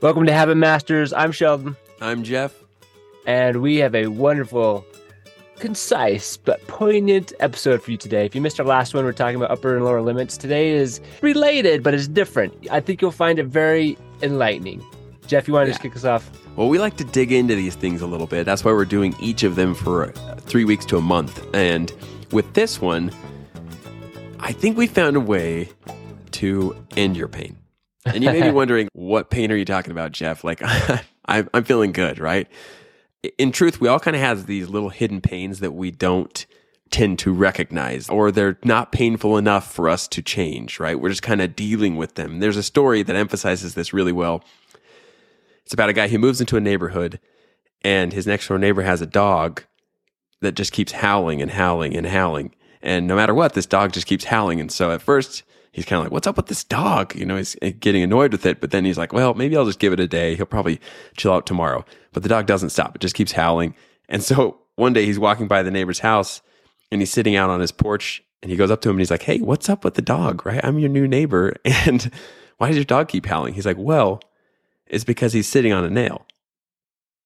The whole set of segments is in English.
Welcome to Habit Masters. I'm Sheldon, I'm Jeff. and we have a wonderful, concise, but poignant episode for you today. If you missed our last one, we're talking about upper and lower limits. Today is related, but it's different. I think you'll find it very enlightening. Jeff, you want to just kick us off? Well, we like to dig into these things a little bit. That's why we're doing each of them for uh, three weeks to a month. And with this one, I think we found a way to end your pain. And you may be wondering, what pain are you talking about, Jeff? Like, I'm, I'm feeling good, right? In truth, we all kind of have these little hidden pains that we don't tend to recognize, or they're not painful enough for us to change, right? We're just kind of dealing with them. There's a story that emphasizes this really well. It's about a guy who moves into a neighborhood and his next door neighbor has a dog that just keeps howling and howling and howling. And no matter what, this dog just keeps howling. And so at first, he's kind of like, What's up with this dog? You know, he's eh, getting annoyed with it. But then he's like, Well, maybe I'll just give it a day. He'll probably chill out tomorrow. But the dog doesn't stop, it just keeps howling. And so one day he's walking by the neighbor's house and he's sitting out on his porch and he goes up to him and he's like, Hey, what's up with the dog? Right? I'm your new neighbor. And why does your dog keep howling? He's like, Well, it's because he's sitting on a nail.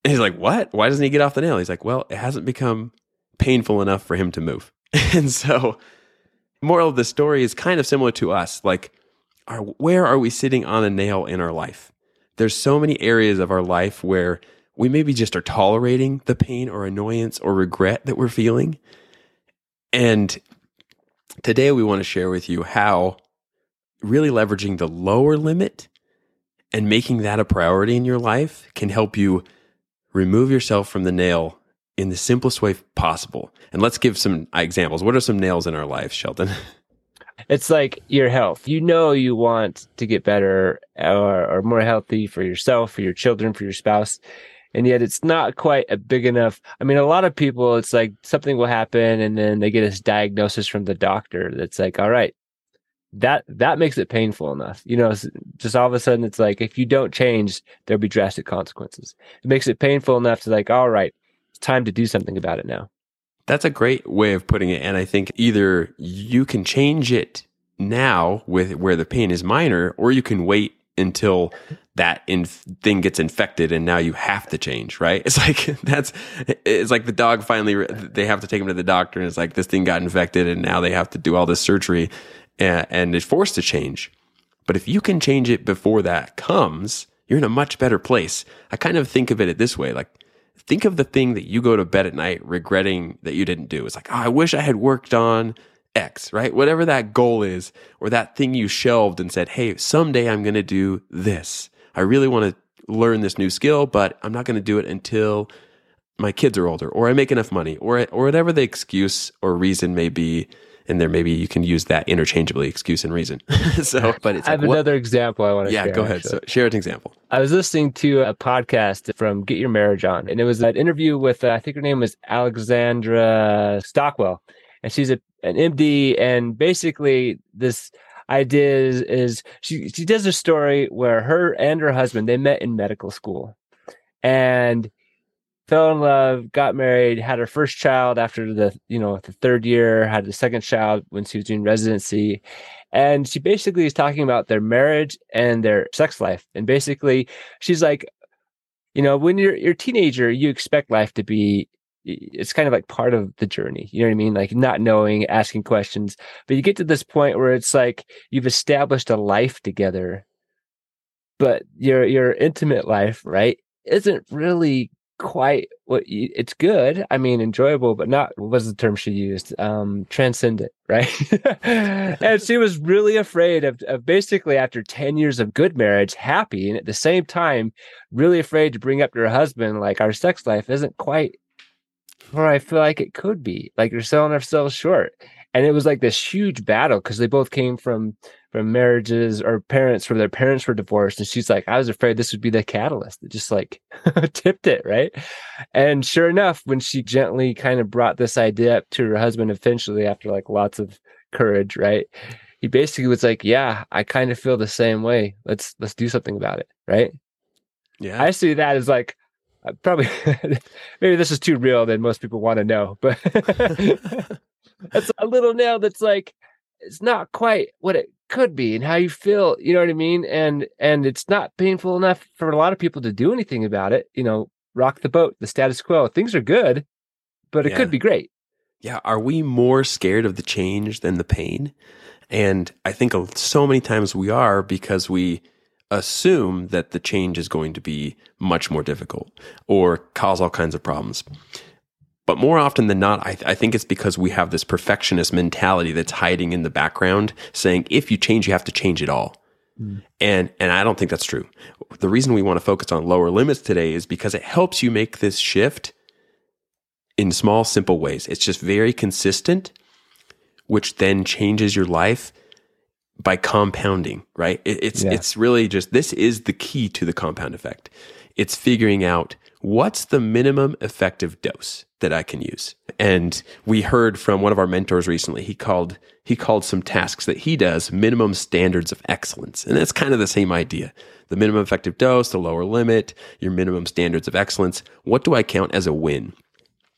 And he's like, What? Why doesn't he get off the nail? He's like, Well, it hasn't become painful enough for him to move. and so, moral of the story is kind of similar to us. Like, are, where are we sitting on a nail in our life? There's so many areas of our life where we maybe just are tolerating the pain or annoyance or regret that we're feeling. And today we want to share with you how really leveraging the lower limit and making that a priority in your life can help you remove yourself from the nail in the simplest way possible. And let's give some examples. What are some nails in our life, Sheldon? It's like your health. You know you want to get better or, or more healthy for yourself, for your children, for your spouse. And yet it's not quite a big enough. I mean, a lot of people, it's like something will happen and then they get this diagnosis from the doctor that's like, all right, that, that makes it painful enough. You know, just all of a sudden it's like, if you don't change, there'll be drastic consequences. It makes it painful enough to like, all right, it's time to do something about it now. That's a great way of putting it. And I think either you can change it now with where the pain is minor, or you can wait until that in- thing gets infected and now you have to change, right? It's like that's it's like the dog finally they have to take him to the doctor and it's like this thing got infected and now they have to do all this surgery and, and it's forced to change. But if you can change it before that comes, you're in a much better place. I kind of think of it this way, like think of the thing that you go to bed at night regretting that you didn't do. It's like, oh, I wish I had worked on X, right? Whatever that goal is, or that thing you shelved and said, hey, someday I'm going to do this. I really want to learn this new skill, but I'm not going to do it until my kids are older, or I make enough money, or or whatever the excuse or reason may be. And there, maybe you can use that interchangeably, excuse and reason. so, but it's I have like, what- another example I want to yeah, share. go ahead. So, share an example. I was listening to a podcast from Get Your Marriage On, and it was an interview with, uh, I think her name was Alexandra Stockwell, and she's a, an MD. And basically, this idea is, is she she does a story where her and her husband they met in medical school, and fell in love, got married, had her first child after the you know the third year, had the second child when she was doing residency, and she basically is talking about their marriage and their sex life, and basically she's like, you know, when you're you're a teenager, you expect life to be. It's kind of like part of the journey. You know what I mean? Like not knowing, asking questions. But you get to this point where it's like you've established a life together, but your your intimate life, right, isn't really quite what you, it's good. I mean, enjoyable, but not what was the term she used? Um, transcendent, right? and she was really afraid of, of basically after 10 years of good marriage, happy, and at the same time, really afraid to bring up to her husband, like our sex life isn't quite where I feel like it could be. Like you're selling ourselves short. And it was like this huge battle because they both came from from marriages or parents where their parents were divorced. And she's like, I was afraid this would be the catalyst that just like tipped it, right? And sure enough, when she gently kind of brought this idea up to her husband eventually after like lots of courage, right? He basically was like, Yeah, I kind of feel the same way. Let's let's do something about it, right? Yeah. I see that as like uh, probably maybe this is too real than most people want to know, but that's a little nail that's like it's not quite what it could be and how you feel you know what i mean and and it's not painful enough for a lot of people to do anything about it you know rock the boat the status quo things are good but it Yeah. could be great Yeah, are we more scared of the change than the pain? And I think so many times we are because we assume that the change is going to be much more difficult or cause all kinds of problems. But more often than not, I, I think it's because we have this perfectionist mentality that's hiding in the background, saying if you change, you have to change it all. Mm. And and I don't think that's true. The reason we want to focus on lower limits today is because it helps you make this shift in small, simple ways. It's just very consistent, which then changes your life by compounding, right? It, it's Yeah. it's really just this is the key to the compound effect. It's figuring out what's the minimum effective dose that I can use. And we heard from one of our mentors recently. He called he called some tasks that he does minimum standards of excellence. And that's kind of the same idea. The minimum effective dose, the lower limit, your minimum standards of excellence. What do I count as a win?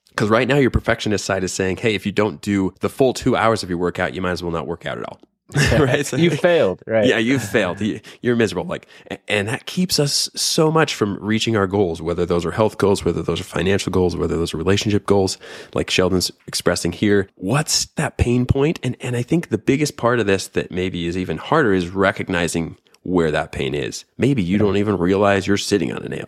Because right now, your perfectionist side is saying, hey, if you don't do the full two hours of your workout, you might as well not work out at all. right? So- you failed right yeah, you've failed. You- You're miserable. Like, and that keeps us so much from reaching our goals, whether those are health goals, whether those are financial goals, whether those are relationship goals, like Sheldon's expressing here. What's that pain point? And, and I think the biggest part of this that maybe is even harder is recognizing where that pain is. Maybe you don't even realize you're sitting on a nail.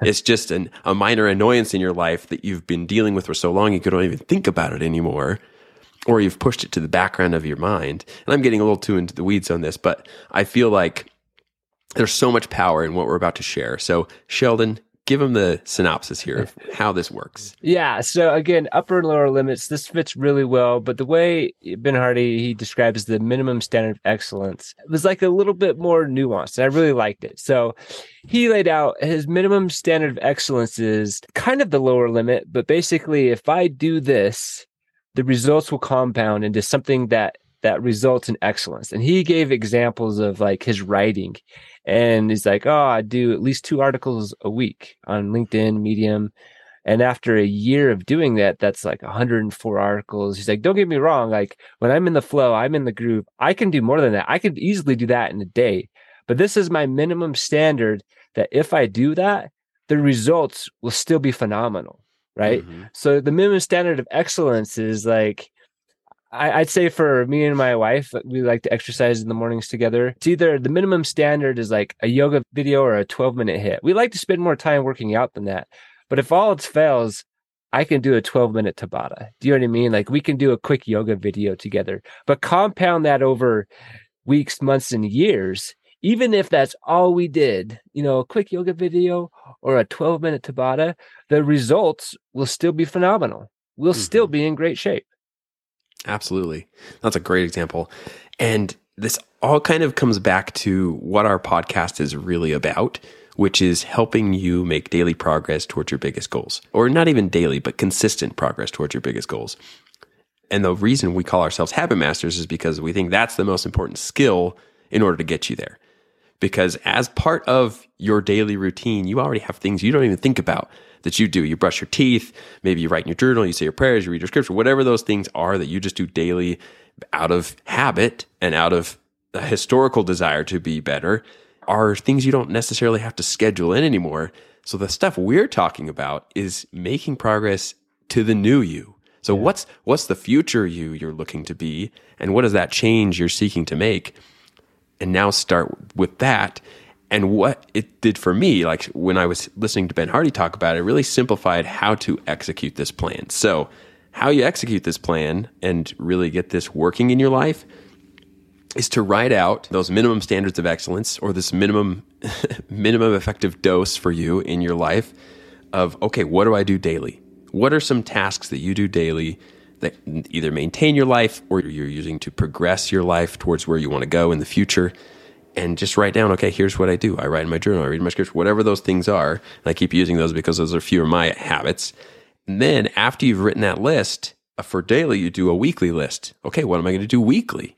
It's just an, a minor annoyance in your life that you've been dealing with for so long you don't even think about it anymore or you've pushed it to the background of your mind. And I'm getting a little too into the weeds on this, but I feel like there's so much power in what we're about to share. So, Sheldon, give them the synopsis here of how this works. Yeah. So again, upper and lower limits. This fits really well. But the way Ben Hardy he describes the minimum standard of excellence was like a little bit more nuanced. And I really liked it. So he laid out his minimum standard of excellence is kind of the lower limit, but basically, if I do this, the results will compound into something that that results in excellence. And he gave examples of like his writing. And he's like, oh, I do at least two articles a week on LinkedIn, Medium. And after a year of doing that, that's like 104 articles. He's like, don't get me wrong. Like when I'm in the flow, I'm in the groove. I can do more than that. I could easily do that in a day. But this is my minimum standard that if I do that, the results will still be phenomenal. Right. Mhm. So the minimum standard of excellence is like, I, I'd say for me and my wife, we like to exercise in the mornings together. It's either the minimum standard is like a yoga video or a 12 minute HIIT. We like to spend more time working out than that. But if all else fails, I can do a 12 minute Tabata. Do you know what I mean? Like we can do a quick yoga video together, but compound that over weeks, months, and years. Even if that's all we did, you know, a quick yoga video or a 12 minute Tabata, the results will still be phenomenal. We'll still mm-hmm. be in great shape. Absolutely. That's a great example. And this all kind of comes back to what our podcast is really about, which is helping you make daily progress towards your biggest goals. Or not even daily, but consistent progress towards your biggest goals. And the reason we call ourselves habit masters is because we think that's the most important skill in order to get you there. Because as part of your daily routine, you already have things you don't even think about that you do. You brush your teeth, maybe you write in your journal, you say your prayers, you read your scripture, whatever those things are that you just do daily out of habit and out of a historical desire to be better are things you don't necessarily have to schedule in anymore. So the stuff we're talking about is making progress to the new you. So what's what's the future you you're looking to be and what is that change you're seeking to make? And now start with that. And what it did for me, like when I was listening to Ben Hardy talk about it, it really simplified how to execute this plan. So, how you execute this plan and really get this working in your life is to write out those minimum standards of excellence or this minimum minimum effective dose for you in your life of okay, what do I do daily? What are some tasks that you do daily that either maintain your life or you're using to progress your life towards where you want to go in the future? And just write down, okay, here's what I do. I write in my journal, I read my scripture, whatever those things are. And I keep using those because those are a few of my habits. And then after you've written that list, uh, for daily, you do a weekly list. Okay, what am I going to do weekly?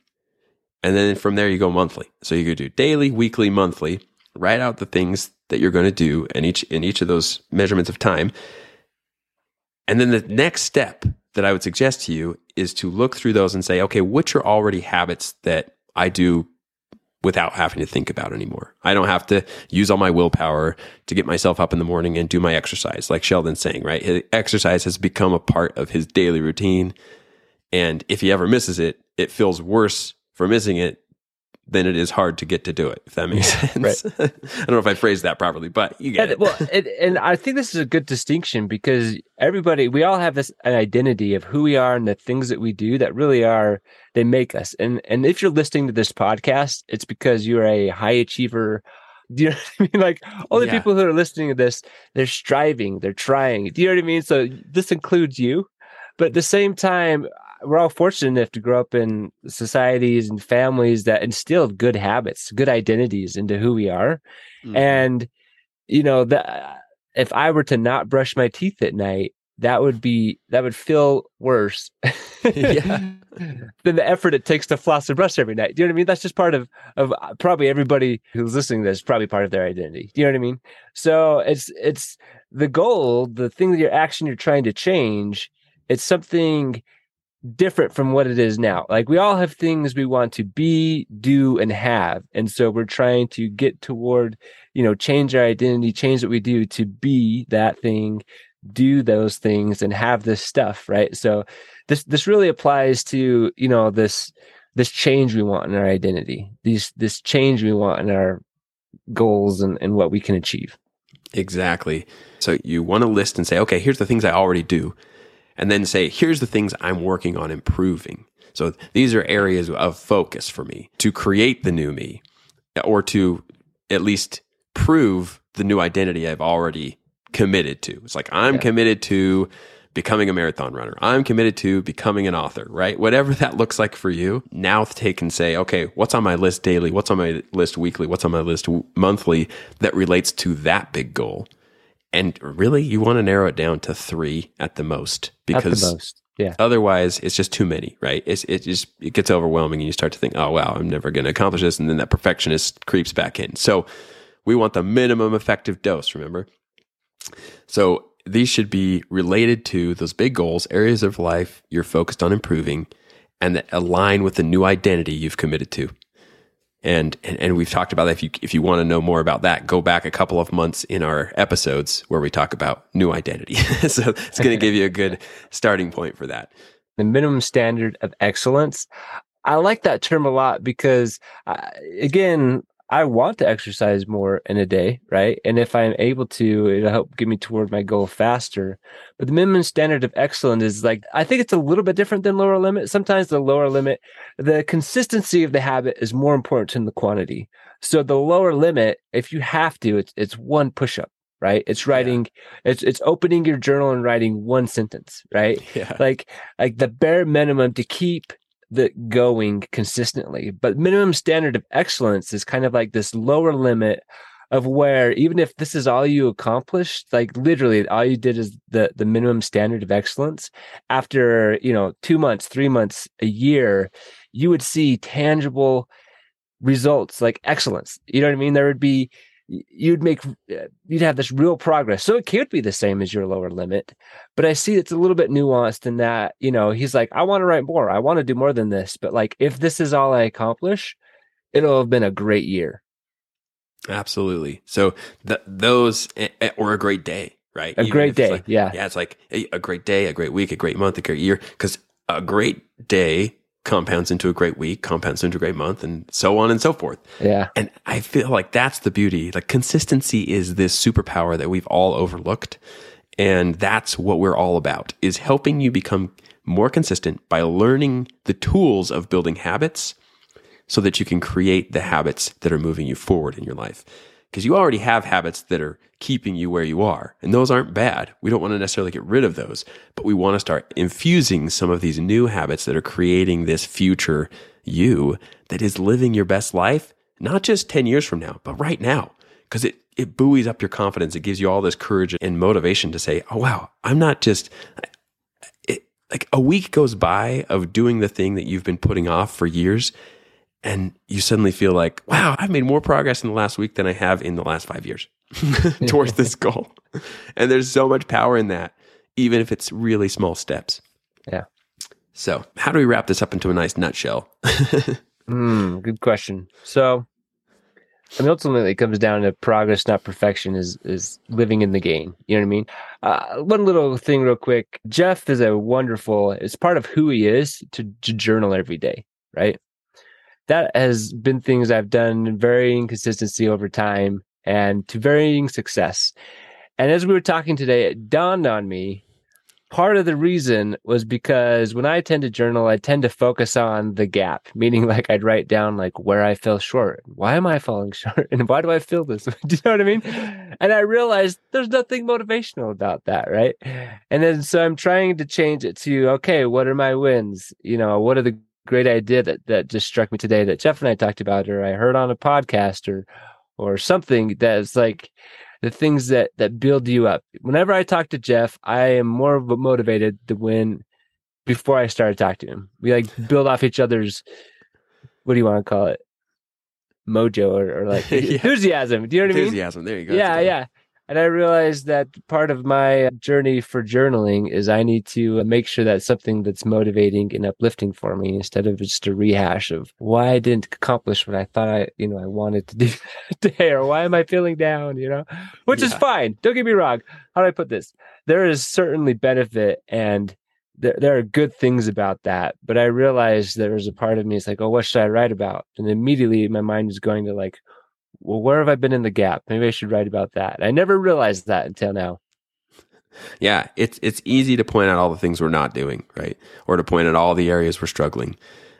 And then from there, you go monthly. So you could do daily, weekly, monthly. Write out the things that you're going to do in each in each of those measurements of time. And then the next step that I would suggest to you is to look through those and say, okay, which are already habits that I do without having to think about anymore. I don't have to use all my willpower to get myself up in the morning and do my exercise, like Sheldon's saying, right? His exercise has become a part of his daily routine. And if he ever misses it, it feels worse for missing it than it is hard to get to do it, if that makes sense. I don't know if I phrased that properly, but you get and, it. well, and, and I think this is a good distinction because everybody, we all have this an identity of who we are and the things that we do that really are they make us. And and if you're listening to this podcast, it's because you're a high achiever. Do you know what I mean? Like all the Yeah. people who are listening to this, they're striving, they're trying. Do you know what I mean? So this includes you, but at the same time, we're all fortunate enough to grow up in societies and families that instilled good habits, good identities into who we are. Mhm. And you know that if I were to not brush my teeth at night, that would be that would feel worse Yeah. than the effort it takes to floss and brush every night. Do you know what I mean? That's just part of of uh, probably everybody who's listening to this, probably part of their identity. Do you know what I mean? So it's it's the goal, the thing that your action you're trying to change. It's something different from what it is now. Like we all have things we want to be, do, and have. And so we're trying to get toward, you know, change our identity, change what we do to be that thing, do those things, and have this stuff, right? So this this really applies to, you know, this this change we want in our identity, these this change we want in our goals and, and what we can achieve. Exactly. So you want to list and say, okay, here's the things I already do. And then say, here's the things I'm working on improving. So these are areas of focus for me to create the new me or to at least prove the new identity I've already committed to. It's like, I'm Yeah. committed to becoming a marathon runner. I'm committed to becoming an author, right? Whatever that looks like for you, now take and say, okay, what's on my list daily? What's on my list weekly? What's on my list w- monthly that relates to that big goal? And really, you want to narrow it down to three at the most At the because most. Yeah. otherwise it's just too many, right? It's, it just, it gets overwhelming and you start to think, oh, wow, I'm never going to accomplish this. And then that perfectionist creeps back in. So we want the minimum effective dose, remember? So these should be related to those big goals, areas of life you're focused on improving, and that align with the new identity you've committed to. And, and and we've talked about that. If you if you want to know more about that, go back a couple of months in our episodes where we talk about new identity. so it's going to give you a good starting point for that. the minimum standard of excellence. I like that term a lot because, uh, again, I want to exercise more in a day, right? And if I'm able to, it'll help get me toward my goal faster. But the minimum standard of excellence is like, I think it's a little bit different than lower limit. Sometimes the lower limit, the consistency of the habit is more important than the quantity. So the lower limit, if you have to, it's, it's one push up, right? It's writing, it's, it's opening your journal and writing one sentence, right? Yeah. like like the bare minimum to keep the going consistently. But minimum standard of excellence is kind of like this lower limit of where even if this is all you accomplished like literally all you did is the the minimum standard of excellence. After you know 2 months 3 months a year you would see tangible results like excellence. You know what i mean? There would be you'd make uh, you'd have this real progress so it could be the same as your lower limit but i see it's a little bit nuanced in that you know he's like i want to write more i want to do more than this but like if this is all i accomplish it'll have been a great year Absolutely. So th- those eh, eh, or a great day, right? a Even great day like- yeah yeah, it's like a, a great day, a great week, a great month, a great year. Because a great day compounds into a great week, compounds into a great month, and so on and so forth. yeah And I feel like that's the beauty. Like consistency is this superpower that we've all overlooked. And that's what we're all about is helping you become more consistent by learning the tools of building habits so that you can create the habits that are moving you forward in your life. Because you already have habits that are keeping you where you are, and those aren't bad. We don't want to necessarily get rid of those, but we want to start infusing some of these new habits that are creating this future you that is living your best life, not just 10 years from now, but right now. Because it, it buoys up your confidence. It gives you all this courage and motivation to say, oh, wow, I'm not just, it, like a week goes by of doing the thing that you've been putting off for years and you suddenly feel like, wow, I've made more progress in the last week than I have in the last five years towards this goal. And there's so much power in that, even if it's really small steps. Yeah. So, how do we wrap this up into a nice nutshell? Mm, good question. So, I mean, ultimately, it comes down to progress, not perfection. Is is living in the game? You know what I mean? Uh, one little thing, real quick. Jeff is a wonderful. It's part of who he is to, to journal every day, right? That has been things I've done in varying consistency over time and to varying success. And as we were talking today, it dawned on me part of the reason was because when I tend to journal, I tend to focus on the gap, meaning like I'd write down like where I fell short. Why am I falling short? And why do I feel this? do you know what I mean? And I realized there's nothing motivational about that, right? And then so I'm trying to change it to okay, what are my wins? You know, what are the great idea that that just struck me today that Jeff and I talked about or I heard on a podcast or or something that's like the things that that build you up. Whenever I talk to Jeff, I am more motivated to win before I start talking to him. We like build off each other's what do you want to call it? Mojo or, or like yeah. enthusiasm. Do you know what enthusiasm. I mean? Enthusiasm. There you go. Yeah, yeah. And I realized that part of my journey for journaling is I need to make sure that something that's motivating and uplifting for me instead of just a rehash of why I didn't accomplish what I thought I, you know, I wanted to do today or why am I feeling down, you know, which yeah. is fine. Don't get me wrong. How do I put this? There is certainly benefit and there, there are good things about that. But I realized there was a part of me, it's like, oh, what should I write about? And immediately my mind is going to like, well, where have I been in the gap? Maybe I should write about that. I never realized that until now. Yeah, it's it's easy to point out all the things we're not doing, right? Or to point out all the areas we're struggling.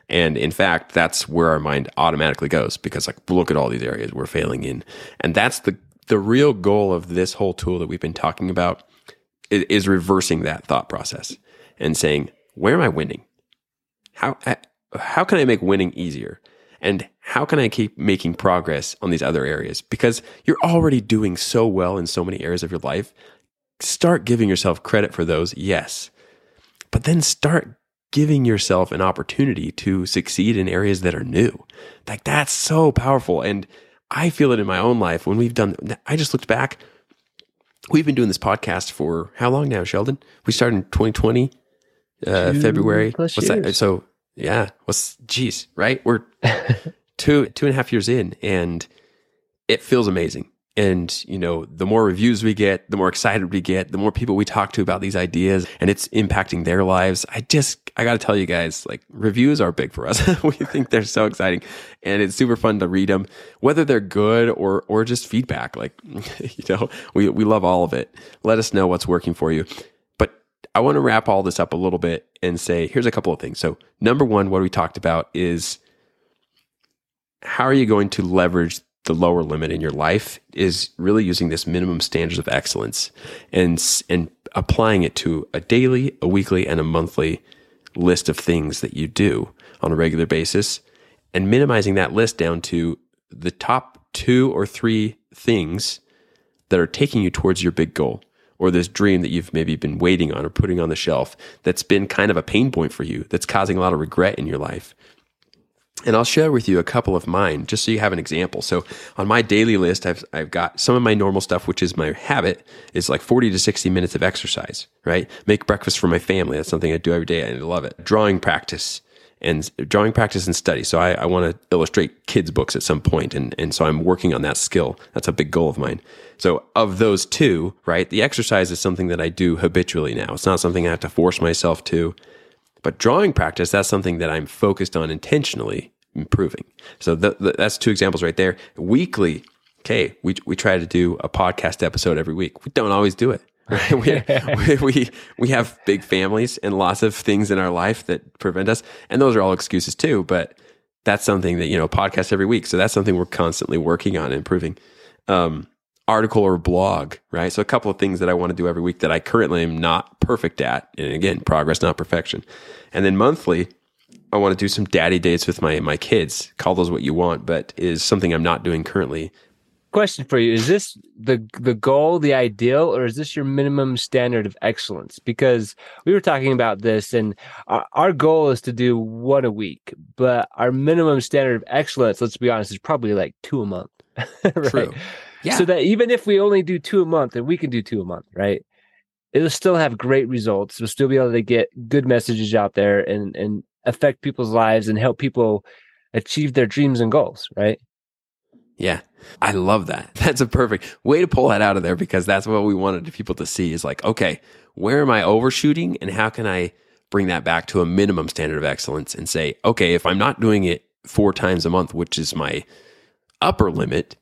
And in fact, that's where our mind automatically goes because like look at all these areas we're failing in. And that's the the real goal of this whole tool that we've been talking about is, is reversing that thought process and saying, where am I winning? How how can I make winning easier? And how can I keep making progress on these other areas? Because you're already doing so well in so many areas of your life. Start giving yourself credit for those, yes. But then start giving yourself an opportunity to succeed in areas that are new. Like that's so powerful. And I feel it in my own life when we've done, I just looked back. We've been doing this podcast for how long now, Sheldon? We started in 2020, uh, February. What's years. that? So yeah. What's geez, right? We're two two and a half years in, and it feels amazing. And you know, the more reviews we get, the more excited we get, the more people we talk to about these ideas, and it's impacting their lives. I just I got to tell you guys, like reviews are big for us. we think they're so exciting, and it's super fun to read them, whether they're good or or just feedback. Like you know, we we love all of it. Let us know what's working for you. But I want to wrap all this up a little bit and say here's a couple of things. So, number one, what we talked about is how are you going to leverage the lower limit in your life is really using this minimum standards of excellence and and applying it to a daily, a weekly, and a monthly list of things that you do on a regular basis and minimizing that list down to the top two or three things that are taking you towards your big goal or this dream that you've maybe been waiting on or putting on the shelf that's been kind of a pain point for you, that's causing a lot of regret in your life. And I'll share with you a couple of mine just so you have an example. So on my daily list, I've, I've got some of my normal stuff, which is my habit is like 40 to 60 minutes of exercise, right? Make breakfast for my family. That's something I do every day. I love it. Drawing practice and drawing practice and study. So I, I want to illustrate kids books at some point, and and so I'm working on that skill. That's a big goal of mine. So of those two, right, the exercise is something that I do habitually now. It's not something I have to force myself to. But drawing practice, that's something that I'm focused on intentionally improving. So that's two examples right there. Weekly, okay, we we try to do a podcast episode every week. We don't always do it. Right? we, we, we have big families and lots of things in our life that prevent us, and those are all excuses too. But that's something that you know podcast every week, so that's something we're constantly working on improving. Um, article or blog, right? So a couple of things that I want to do every week that I currently am not perfect at, and again, progress, not perfection. And then monthly, I want to do some daddy dates with my my kids. Call those what you want, but is something I'm not doing currently question for you is this the the goal the ideal or is this your minimum standard of excellence because we were talking about this and our, our, goal is to do one a week but our minimum standard of excellence let's be honest is probably like two a month right True. Yeah so that even if we only do two a month and we can do two a month right it'll still have great results we'll still be able to get good messages out there and and affect people's lives and help people achieve their dreams and goals, right? Yeah. I love that. That's a perfect way to pull that out of there because that's what we wanted people to see is like, okay, where am I overshooting and how can I bring that back to a minimum standard of excellence and say, okay, if I'm not doing it four times a month, which is my upper limit,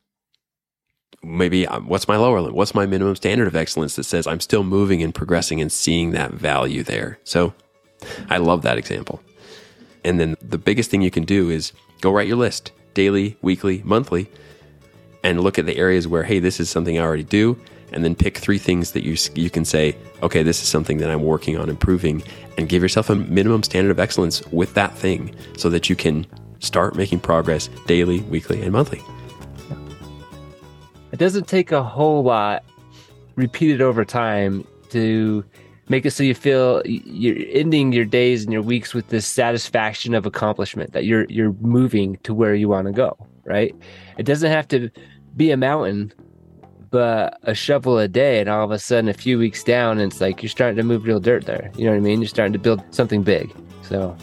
maybe um, what's my lower limit? What's my minimum standard of excellence that says I'm still moving and progressing and seeing that value there? So I love that example. And then the biggest thing you can do is go write your list daily, weekly, monthly, and look at the areas where, hey, this is something I already do. And then pick three things that you, you can say, okay, this is something that I'm working on improving, and give yourself a minimum standard of excellence with that thing so that you can start making progress daily, weekly, and monthly. It doesn't take a whole lot repeated over time to make it so you feel you're ending your days and your weeks with this satisfaction of accomplishment that you're you're moving to where you want to go right? It doesn't have to be a mountain but a shovel a day and all of a sudden a few weeks down it's like you're starting to move real dirt there. You know what i mean? You're starting to build something big. So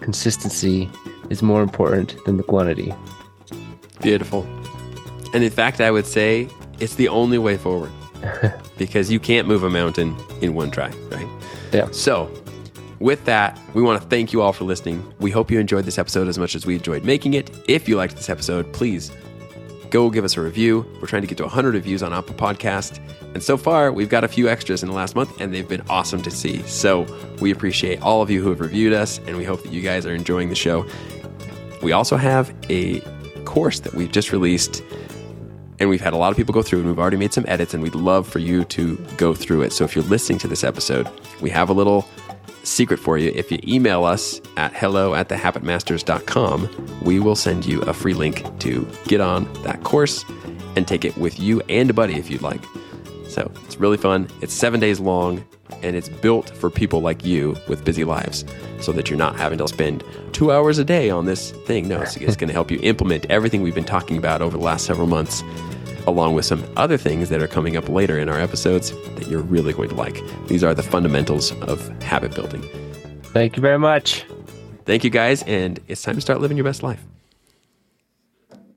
consistency is more important than the quantity. Beautiful and in fact i would say it's the only way forward because you can't move a mountain in one try, right? Yeah. So, with that, we want to thank you all for listening. We hope you enjoyed this episode as much as we enjoyed making it. If you liked this episode, please go give us a review. We're trying to get to 100 reviews on Apple Podcast. And so far, we've got a few extras in the last month, and they've been awesome to see. So we appreciate all of you who have reviewed us, and we hope that you guys are enjoying the show. We also have a course that we've just released and we've had a lot of people go through and we've already made some edits and we'd love for you to go through it. So if you're listening to this episode, we have a little secret for you. If you email us at hello at thehabitmasters.com, we will send you a free link to get on that course and take it with you and a buddy if you'd like. So it's really fun. It's seven days long and it's built for people like you with busy lives so that you're not having to spend two hours a day on this thing. No, it's, it's going to help you implement everything we've been talking about over the last several months along with some other things that are coming up later in our episodes that you're really going to like. These are the fundamentals of habit building. Thank you very much. Thank you guys, and it's time to start living your best life.